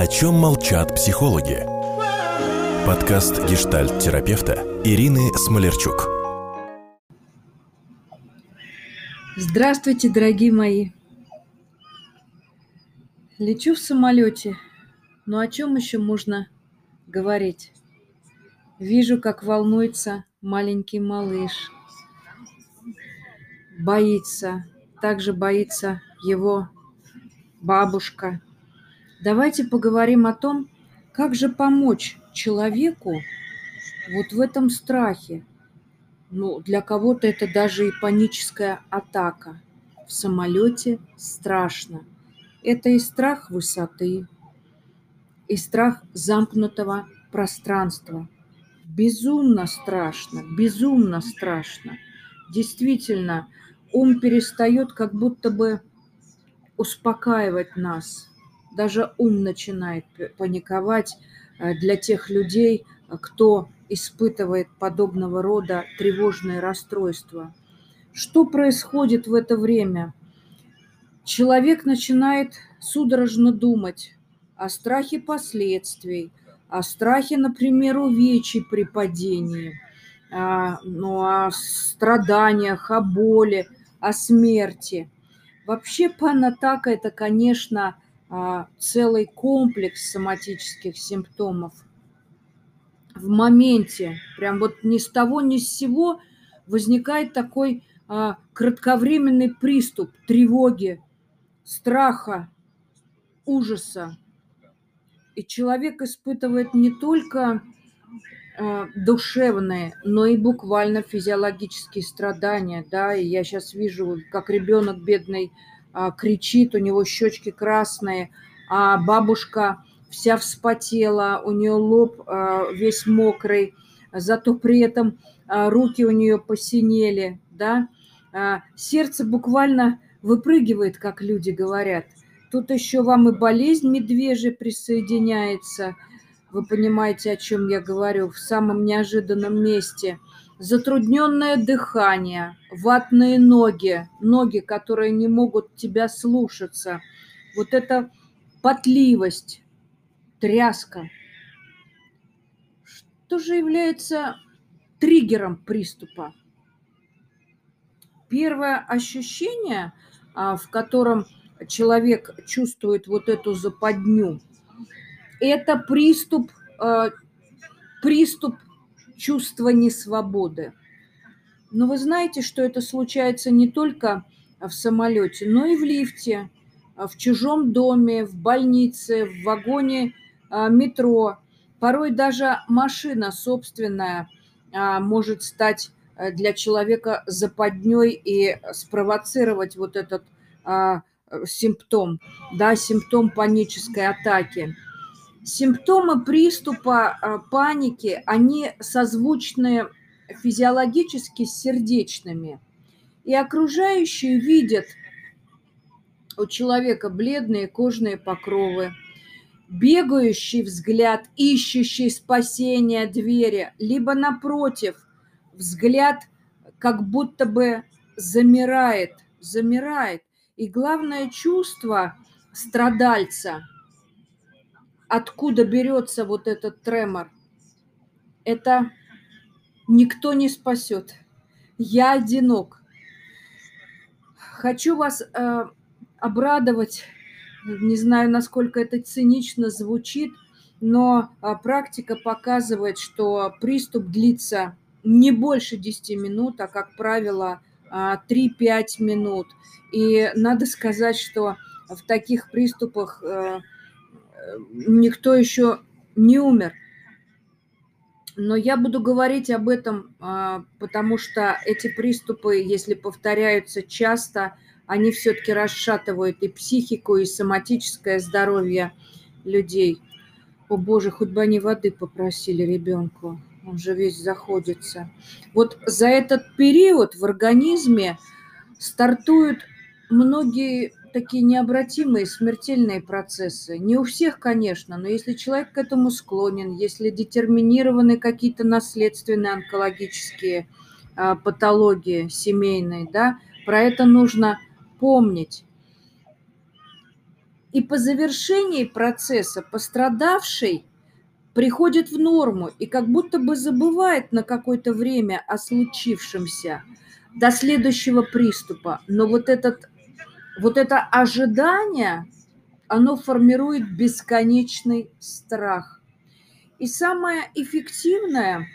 О чем молчат психологи? Подкаст гештальт-терапевта Ирины Смолерчук. Здравствуйте, дорогие мои. Лечу в самолете. Но о чем еще можно говорить? Вижу, как волнуется маленький малыш. Боится. Также боится его бабушка. Давайте поговорим о том, как же помочь человеку вот в этом страхе. Ну, для кого-то это даже и паническая атака. В самолете страшно. Это и страх высоты, и страх замкнутого пространства. Безумно страшно, безумно страшно. Действительно, ум перестает как будто бы успокаивать нас. Даже ум начинает паниковать э, для тех людей, кто испытывает подобного рода тревожные расстройства. Что происходит в это время? Человек начинает судорожно думать о страхе последствий, о страхе, например, увечий при падении, а, ну, о страданиях, о боли, о смерти – Вообще панатака – это, конечно, целый комплекс соматических симптомов. В моменте, прям вот ни с того, ни с сего возникает такой а, кратковременный приступ тревоги, страха, ужаса. И человек испытывает не только а, душевные, но и буквально физиологические страдания, да, и я сейчас вижу, как ребенок бедный а, кричит, у него щечки красные, а бабушка вся вспотела, у нее лоб а, весь мокрый, зато при этом руки у нее посинели, да, сердце буквально выпрыгивает, как люди говорят. Тут еще вам и болезнь медвежья присоединяется – вы понимаете, о чем я говорю, в самом неожиданном месте. Затрудненное дыхание, ватные ноги, ноги, которые не могут тебя слушаться. Вот эта потливость, тряска. Что же является триггером приступа? Первое ощущение, а, в котором человек чувствует вот эту западню – это приступ, э, приступ чувства несвободы. Но вы знаете, что это случается не только в самолете, но и в лифте, в чужом доме, в больнице, в вагоне э, метро. Порой даже машина собственная э, может стать для человека западней и спровоцировать вот этот симптом, да, симптом панической атаки. Симптомы приступа э, паники, они созвучны физиологически с сердечными. И окружающие видят у человека бледные кожные покровы, бегающий взгляд, ищущий спасения двери, либо напротив, взгляд как будто бы замирает, замирает. И главное чувство страдальца – откуда берется вот этот тремор. Это никто не спасет. Я одинок. Хочу вас э, обрадовать, не знаю, насколько это цинично звучит, но э, практика показывает, что приступ длится не больше 10 минут, а, как правило, э, 3-5 минут. И надо сказать, что в таких приступах э, никто еще не умер. Но я буду говорить об этом, а, потому что эти приступы, если повторяются часто, они все-таки расшатывают и психику, и соматическое здоровье людей. О боже, хоть бы они воды попросили ребенку, он же весь заходится. Вот за этот период в организме стартуют многие такие необратимые смертельные процессы. Не у всех, конечно, но если человек к этому склонен, если детерминированы какие-то наследственные онкологические а, патологии семейные, да, про это нужно помнить. И по завершении процесса пострадавший приходит в норму и как будто бы забывает на какое-то время о случившемся до следующего приступа. Но вот, этот, вот это ожидание, оно формирует бесконечный страх. И самое эффективное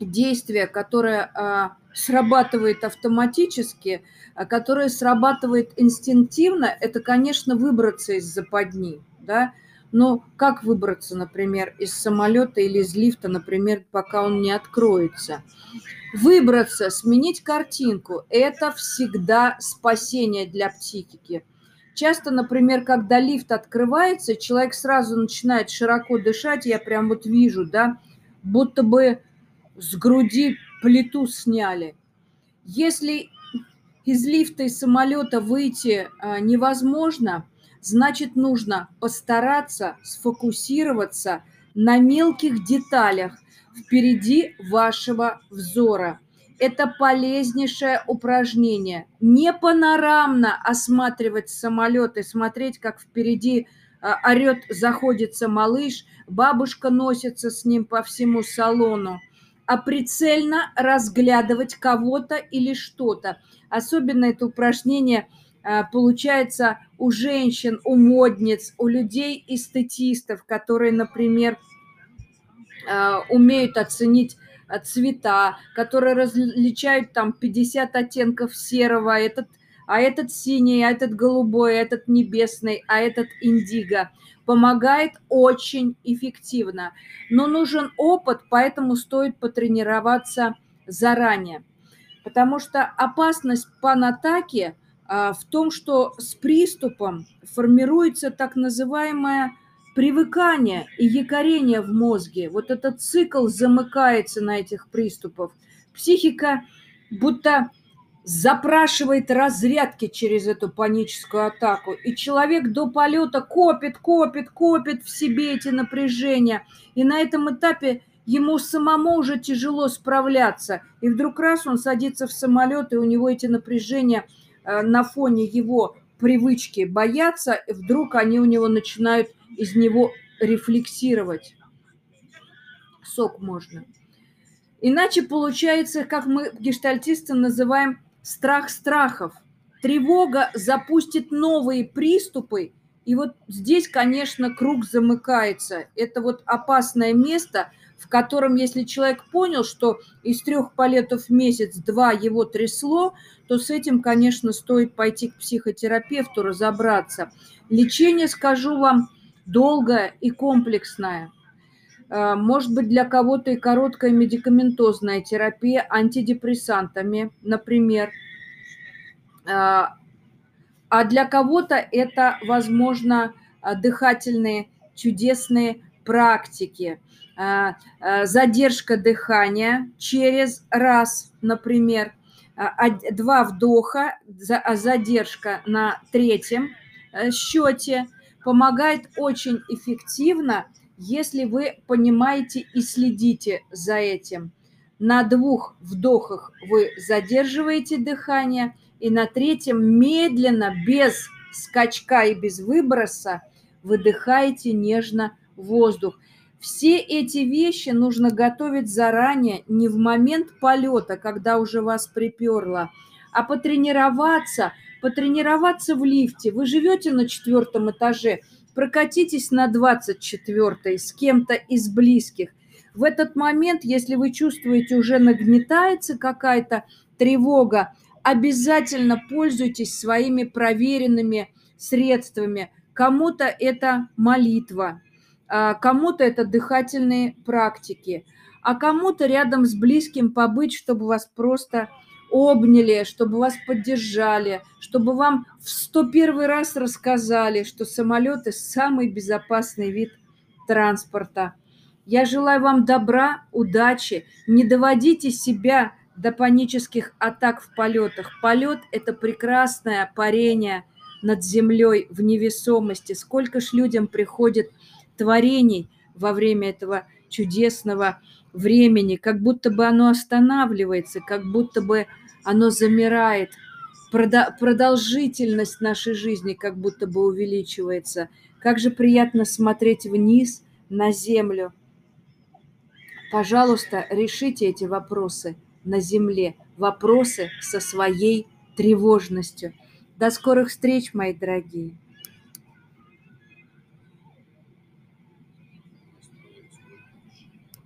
действие, которое а, срабатывает автоматически, а которое срабатывает инстинктивно, это, конечно, выбраться из западни, да, но как выбраться, например, из самолета или из лифта, например, пока он не откроется? Выбраться, сменить картинку – это всегда спасение для психики. Часто, например, когда лифт открывается, человек сразу начинает широко дышать, я прям вот вижу, да, будто бы с груди плиту сняли. Если из лифта и самолета выйти а, невозможно – значит, нужно постараться сфокусироваться на мелких деталях впереди вашего взора. Это полезнейшее упражнение. Не панорамно осматривать самолет и смотреть, как впереди а, орет, заходится малыш, бабушка носится с ним по всему салону, а прицельно разглядывать кого-то или что-то. Особенно это упражнение – Э, получается у женщин, у модниц, у людей эстетистов, которые, например, умеют оценить э, цвета, которые различают там 50 оттенков серого, этот, а этот синий, а этот голубой, а этот небесный, а этот индиго. Помогает очень эффективно. Но нужен опыт, поэтому стоит потренироваться заранее. Потому что опасность панатаки – а, в том, что с приступом формируется так называемое привыкание и якорение в мозге. Вот этот цикл замыкается на этих приступах. Психика будто запрашивает разрядки через эту паническую атаку. И человек до полета копит, копит, копит в себе эти напряжения. И на этом этапе ему самому уже тяжело справляться. И вдруг раз он садится в самолет, и у него эти напряжения – Э, на фоне его привычки бояться, вдруг они у него начинают из него рефлексировать. Сок можно. Иначе получается, как мы гештальтисты называем страх страхов. Тревога запустит новые приступы, и вот здесь, конечно, круг замыкается. Это вот опасное место, в котором, если человек понял, что из трех полетов в месяц два его трясло, то с этим, конечно, стоит пойти к психотерапевту, разобраться. Лечение, скажу вам, долгое и комплексное. А, может быть, для кого-то и короткая медикаментозная терапия антидепрессантами, например. А, а для кого-то это, возможно, дыхательные чудесные практики. Задержка дыхания через раз, например, два вдоха, задержка на третьем э, счете помогает очень эффективно, если вы понимаете и следите за этим. На двух вдохах вы задерживаете дыхание, и на третьем медленно, без скачка и без выброса, выдыхаете нежно воздух. Все эти вещи нужно готовить заранее, не в момент полета, когда уже вас приперло, а потренироваться, потренироваться в лифте. Вы живете на четвертом этаже, прокатитесь на 24 с кем-то из близких. В этот момент, если вы чувствуете, уже нагнетается какая-то тревога, обязательно пользуйтесь своими проверенными средствами. Кому-то это молитва, а, кому-то это дыхательные практики, а кому-то рядом с близким побыть, чтобы вас просто обняли, чтобы вас поддержали, чтобы вам в 101 раз рассказали, что самолеты – самый безопасный вид транспорта. Я желаю вам добра, удачи. Не доводите себя до панических атак в полетах. Полет – это прекрасное парение над землей в невесомости. Сколько ж людям приходит творений во время этого чудесного времени, как будто бы оно останавливается, как будто бы оно замирает. продолжительность нашей жизни как будто бы увеличивается. Как же приятно смотреть вниз на землю. Пожалуйста, решите эти вопросы на земле, вопросы со своей тревожностью. До скорых встреч, мои дорогие!